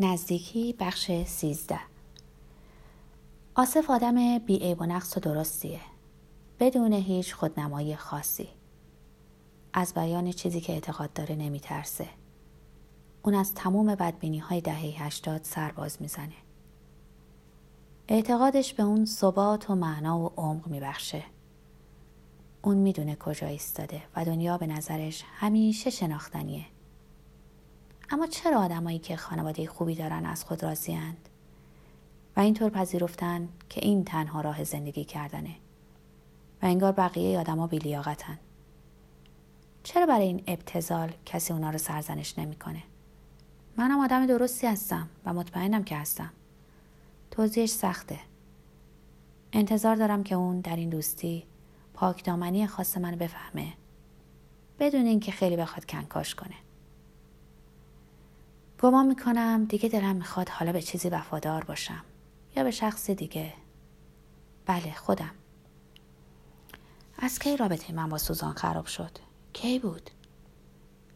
نزدیکی بخش سیزده. آصف آدم بیعیب و نقص و درستیه. بدون هیچ خودنمایی خاصی. از بیان چیزی که اعتقاد داره نمیترسه. اون از تموم بدبینی های دهه هشتاد سرباز می‌زنه. اعتقادش به اون ثبات و معنا و عمق میبخشه. اون می‌دونه کجا ایستاده و دنیا به نظرش همیشه شناختنیه. اما چرا آدمایی که خانواده خوبی دارن از خود راضیاند؟ و اینطور پذیرفتن که این تنها راه زندگی کردنه. و انگار بقیه آدما بیلیاقتن. چرا برای این ابتزال کسی اونا رو سرزنش نمی‌کنه؟ منم آدم درستی هستم و مطمئنم که هستم. توضیحش سخته. انتظار دارم که اون در این دوستی پاکدامنی خاص من بفهمه. بدون اینکه خیلی بخواد کنکاش کنه. گمان می‌کنم دیگه دلم می‌خواد حالا به چیزی وفادار باشم. یا به شخص دیگه. بله خودم. از کی رابطه من با سوزان خراب شد؟ کی بود؟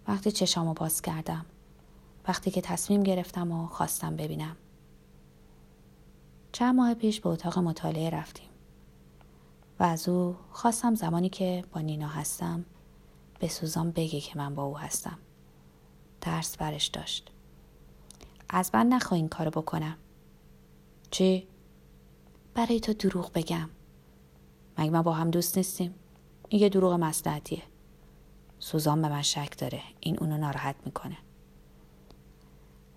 وقتی چشامو باز کردم. وقتی که تصمیم گرفتم و خواستم ببینم. چند ماه پیش به اتاق مطالعه رفتیم. و از او خواستم زمانی که با نینا هستم به سوزان بگه که من با او هستم. ترس برش داشت. از من نخوا این کارو بکنم. چی؟ برای تو دروغ بگم. مگه ما با هم دوست نیستیم؟ این یه دروغ مسلحتیه سوزان به من شک داره. این اونو ناراحت می‌کنه.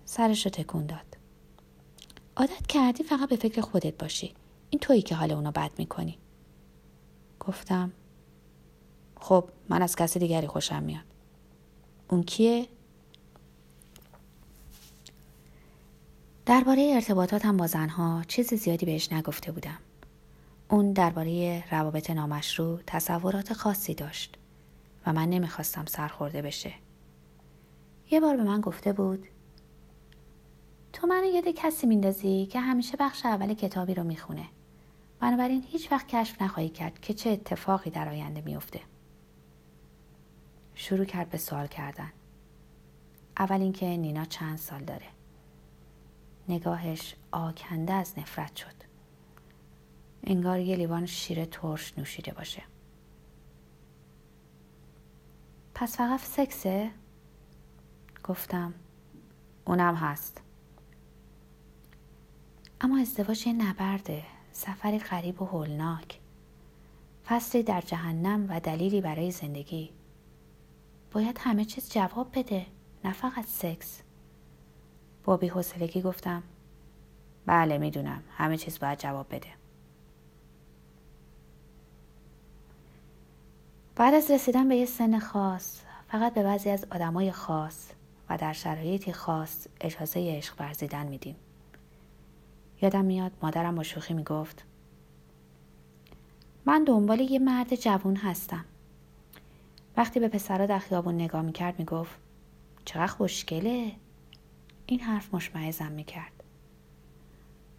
سرش رو تکون داد. عادت کردی فقط به فکر خودت باشی. این تویی که حال اونو بد می‌کنی. گفتم خب من از کسی دیگری خوشم میاد. اون کیه؟ درباره ارتباطاتم با زنها چیز زیادی بهش نگفته بودم. اون درباره روابط نامشروع تصورات خاصی داشت و من نمی‌خواستم سرخورده بشه. یه بار به من گفته بود تو منو یاد کسی میندازی که همیشه بخش اول کتابی رو می‌خونه. بنابراین هیچ وقت کشف نخواهی کرد که چه اتفاقی در آینده میفته. شروع کرد به سوال کردن. اول اینکه نینا چند سال داره. نگاهش آکنده از نفرت شد. انگار یه لیوان شیر ترش نوشیده باشه. پس فقط سکسه؟ گفتم. اونم هست. اما ازدواج یه نبرده. سفری غریب و هولناک. فصلی در جهنم و دلیلی برای زندگی. باید همه چیز جواب بده نه فقط سکس. با بیحوصلگی گفتم. بله می‌دونم. همه چیز باید جواب بده. بعد از رسیدن به یه سن خاص فقط به بعضی از آدمای خاص و در شرایطی خاص اجازه عشق ورزیدن میدیم. یادم میاد مادرم با شوخی می‌گفت من دنبال یه مرد جوون هستم. وقتی به پسرا در خیابون نگاه می‌کرد می‌گفت چقدر خوشگله. این حرف مشمعزم می‌کرد.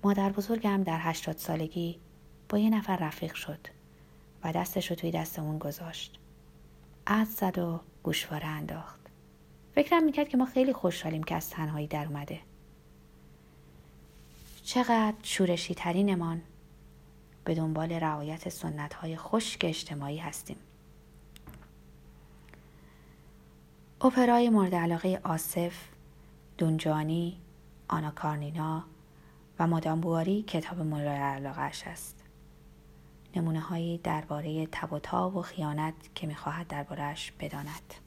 مادر بزرگم در هشتاد سالگی با یه نفر رفیق شد و دستش رو توی دست اون گذاشت. عد زد و گوشواره انداخت. فکرم می‌کرد که ما خیلی خوشحالیم که از تنهایی در اومده. چقدر شورشی ترینمان به دنبال رعایت سنت های خشک اجتماعی هستیم. اپرای مورد علاقه آصف دونجانی، آنا کارنینا و مادام بواری کتاب مورد علاقهش است. نمونه هایی درباره تب و و خیانت که می‌خواهد دربارهش بداند.